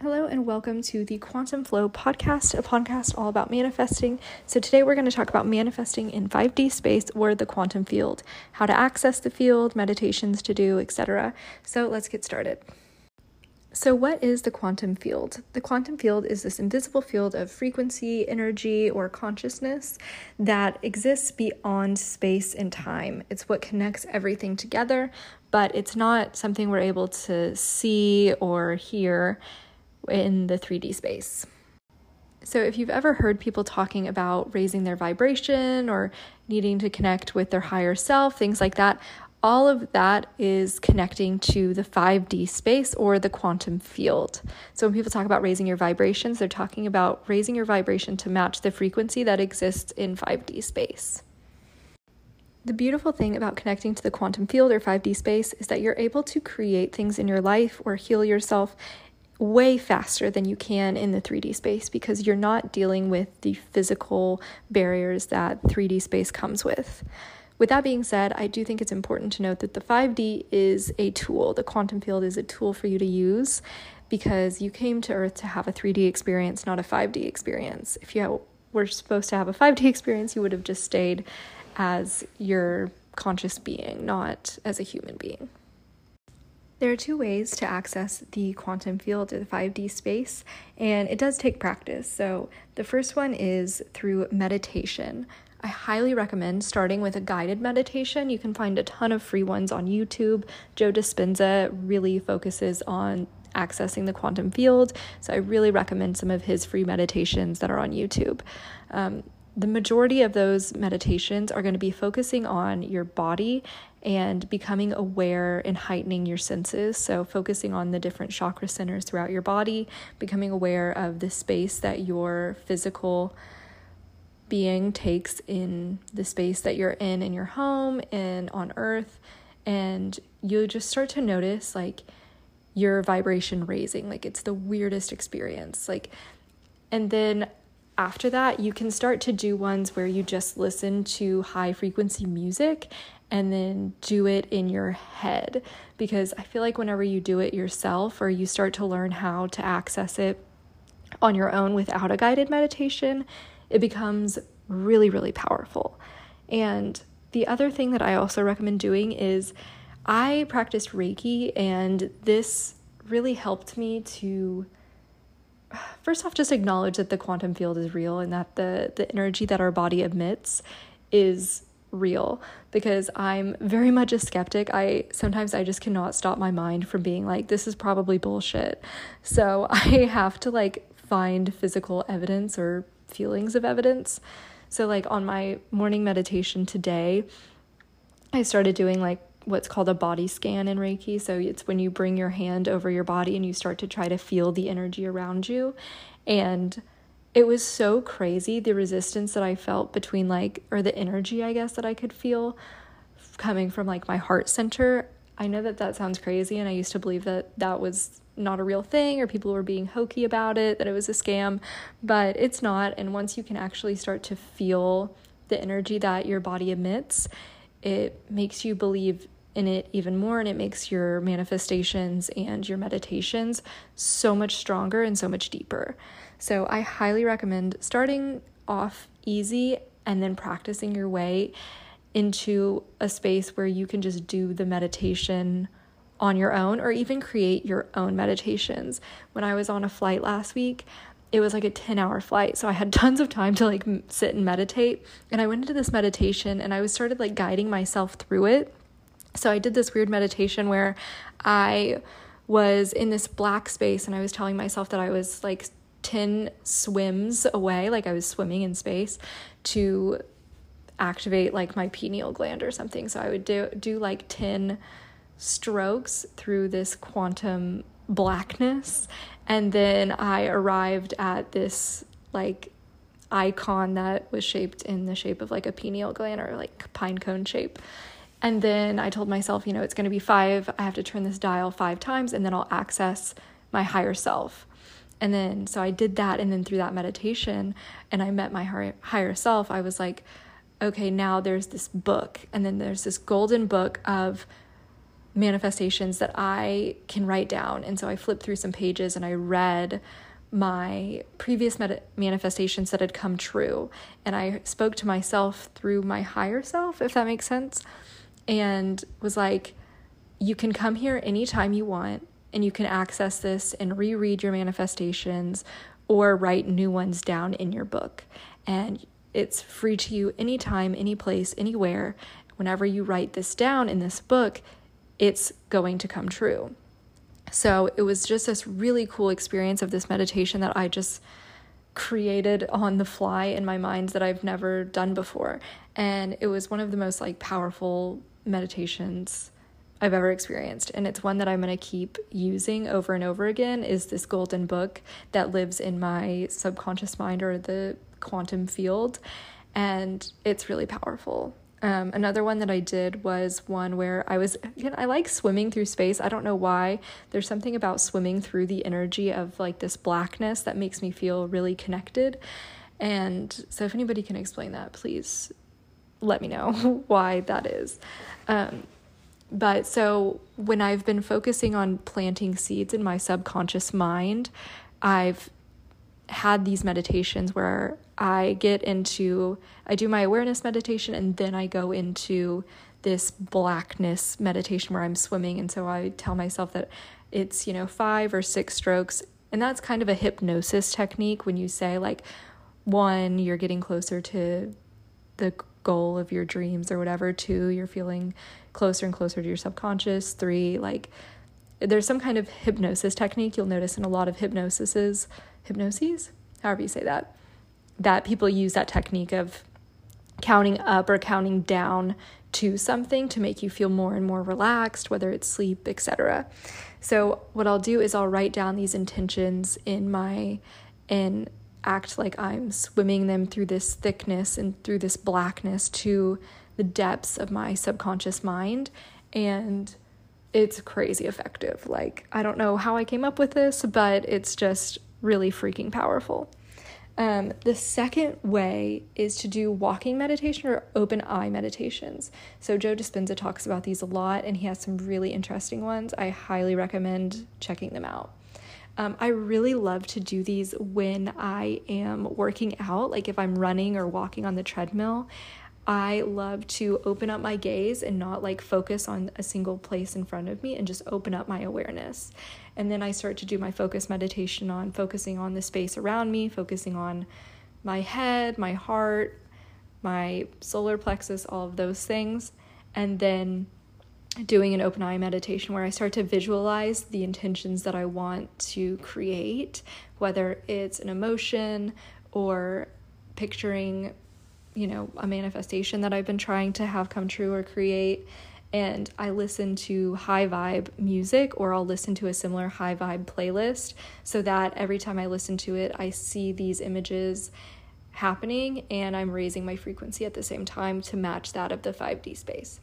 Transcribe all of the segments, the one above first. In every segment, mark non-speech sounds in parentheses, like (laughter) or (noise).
Hello, and welcome to the Quantum Flow podcast, a podcast all about manifesting. So, today we're going to talk about manifesting in 5D space or the quantum field, how to access the field, meditations to do, etc. So, let's get started. So, what is the quantum field? The quantum field is this invisible field of frequency, energy, or consciousness that exists beyond space and time. It's what connects everything together, but it's not something we're able to see or hear in the 3D space. So, if you've ever heard people talking about raising their vibration or needing to connect with their higher self, things like that, all of that is connecting to the 5D space or the quantum field. So, when people talk about raising your vibrations, they're talking about raising your vibration to match the frequency that exists in 5D space. The beautiful thing about connecting to the quantum field or 5D space is that you're able to create things in your life or heal yourself way faster than you can in the 3D space because you're not dealing with the physical barriers that 3D space comes with. With that being said, I do think it's important to note that the 5D is a tool. The quantum field is a tool for you to use because you came to Earth to have a 3D experience, not a 5D experience. If you were supposed to have a 5D experience, you would have just stayed as your conscious being, not as a human being. There are two ways to access the quantum field or the 5D space, and it does take practice. So, the first one is through meditation. I highly recommend starting with a guided meditation. You can find a ton of free ones on YouTube. Joe Dispenza really focuses on accessing the quantum field, so I really recommend some of his free meditations that are on YouTube. Um, the majority of those meditations are going to be focusing on your body and becoming aware and heightening your senses. So, focusing on the different chakra centers throughout your body, becoming aware of the space that your physical being takes in the space that you're in in your home and on earth. And you just start to notice like your vibration raising. Like, it's the weirdest experience. Like, and then after that, you can start to do ones where you just listen to high frequency music and then do it in your head. Because I feel like whenever you do it yourself or you start to learn how to access it on your own without a guided meditation, it becomes really, really powerful. And the other thing that I also recommend doing is I practiced Reiki, and this really helped me to first off just acknowledge that the quantum field is real and that the the energy that our body emits is real because I'm very much a skeptic. I sometimes I just cannot stop my mind from being like this is probably bullshit. So (laughs) I have to like find physical evidence or feelings of evidence. So like on my morning meditation today, I started doing like what's called a body scan in Reiki. So it's when you bring your hand over your body and you start to try to feel the energy around you. And it was so crazy the resistance that I felt between like, or the energy, I guess, that I could feel coming from like my heart center. I know that that sounds crazy, and I used to believe that that was not a real thing or people were being hokey about it, that it was a scam, but it's not. And once you can actually start to feel the energy that your body emits, it makes you believe in it even more and it makes your manifestations and your meditations so much stronger and so much deeper. So I highly recommend starting off easy and then practicing your way into a space where you can just do the meditation on your own or even create your own meditations. When I was on a flight last week, it was like a 10 hour flight so i had (laughs) tons of time to like sit and meditate and i went into this meditation and i was started like guiding myself through it so I did this weird meditation where I was in this black space and I was telling myself that I was like 10 swims away, like I was swimming in space to activate like my pineal gland or something. So I would do do like 10 strokes through this quantum blackness and then I arrived at this like icon that was shaped in the shape of like a pineal gland or like pine cone shape and then I told myself, you know, it's going to be five. I have to turn this dial five times and then I'll access my higher self. And then, so I did that. And then through that meditation, and I met my higher self, I was like, okay, now there's this book. And then there's this golden book of manifestations that I can write down. And so I flipped through some pages and I read my previous med- manifestations that had come true. And I spoke to myself through my higher self, if that makes sense, and was like, you can come here anytime you want and you can access this and reread your manifestations or write new ones down in your book. And it's free to you anytime, any place, anywhere. Whenever you write this down in this book, it's going to come true. So it was just this really cool experience of this meditation that I just created on the fly in my mind that I've never done before. And it was one of the most like powerful meditations I've ever experienced. And it's one that I'm going to keep using over and over again is this golden book that lives in my subconscious mind or the quantum field. And it's really powerful. Um, another one that I did was one where I was, you know, I like swimming through space. I don't know why. There's something about swimming through the energy of like this blackness that makes me feel really connected. And so, if anybody can explain that, please let me know (laughs) why that is. Um, but so, when I've been focusing on planting seeds in my subconscious mind, I've had these meditations where I get into, I do my awareness meditation and then I go into this blackness meditation where I'm swimming. And so I tell myself that it's, you know, five or six strokes. And that's kind of a hypnosis technique when you say, like, one, you're getting closer to the goal of your dreams or whatever. Two, you're feeling closer and closer to your subconscious. Three, like, there's some kind of hypnosis technique you'll notice in a lot of hypnosises, hypnoses, however you say that that people use that technique of counting up or counting down to something to make you feel more and more relaxed, whether it's sleep, etc. So what I'll do is I'll write down these intentions in my and act like I'm swimming them through this thickness and through this blackness to the depths of my subconscious mind and it's crazy effective. Like I don't know how I came up with this, but it's just really freaking powerful. Um, the second way is to do walking meditation or open eye meditations. So, Joe Dispenza talks about these a lot, and he has some really interesting ones. I highly recommend checking them out. Um, I really love to do these when I am working out, like if I'm running or walking on the treadmill. I love to open up my gaze and not like focus on a single place in front of me and just open up my awareness. And then I start to do my focus meditation on focusing on the space around me, focusing on my head, my heart, my solar plexus, all of those things. And then doing an open eye meditation where I start to visualize the intentions that I want to create, whether it's an emotion or picturing you know, a manifestation that I've been trying to have come true or create. And I listen to high vibe music or I'll listen to a similar high vibe playlist so that every time I listen to it, I see these images happening and I'm raising my frequency at the same time to match that of the 5D space.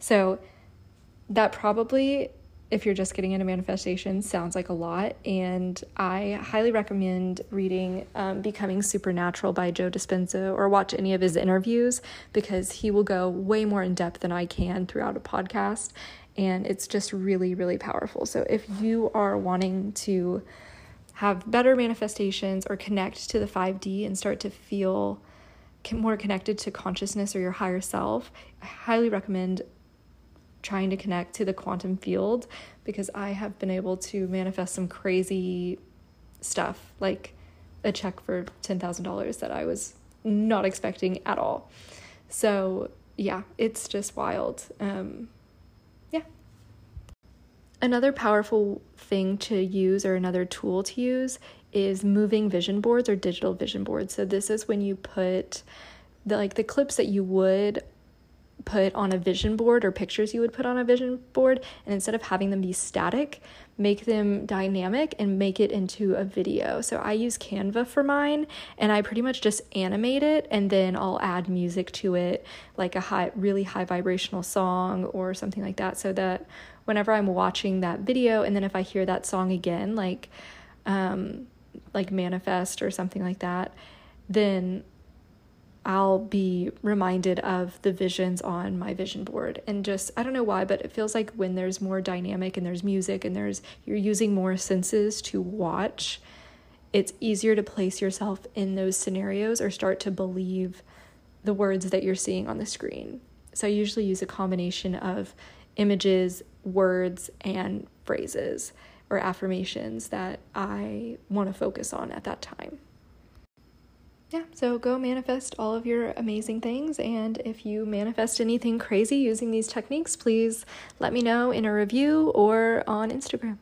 So that probably if you're just getting into manifestation sounds like a lot. And i highly recommend reading um, becoming supernatural by joe dispenza or watch any of his interviews because he will go way more in depth than i can throughout a podcast. And it's just really really powerful. So if you are wanting to have better manifestations or connect to the 5d and start to feel more connected to consciousness or your higher self i highly recommend trying to connect to the quantum field because I have been able to manifest some crazy stuff, like a check for $10,000 that I was not expecting at all. So, yeah, it's just wild. Um, yeah. Another powerful thing to use or another tool to use is moving vision boards or digital vision boards. So this is when you put the like the clips that you would put on a vision board or pictures you would put on a vision board and instead of having them be static make them dynamic and make it into a video. So i use canva for mine and i pretty much just animate it and then i'll add music to it like a high really high vibrational song or something like that so that whenever i'm watching that video and then if i hear that song again like um like manifest or something like that then I'll be reminded of the visions on my vision board. And just, I don't know why, but it feels like when there's more dynamic and there's music and there's, you're using more senses to watch, it's easier to place yourself in those scenarios or start to believe the words that you're seeing on the screen. So I usually use a combination of images, words, and phrases or affirmations that I want to focus on at that time. Yeah, so go manifest all of your amazing things. And if you manifest anything crazy using these techniques, please let me know in a review or on Instagram.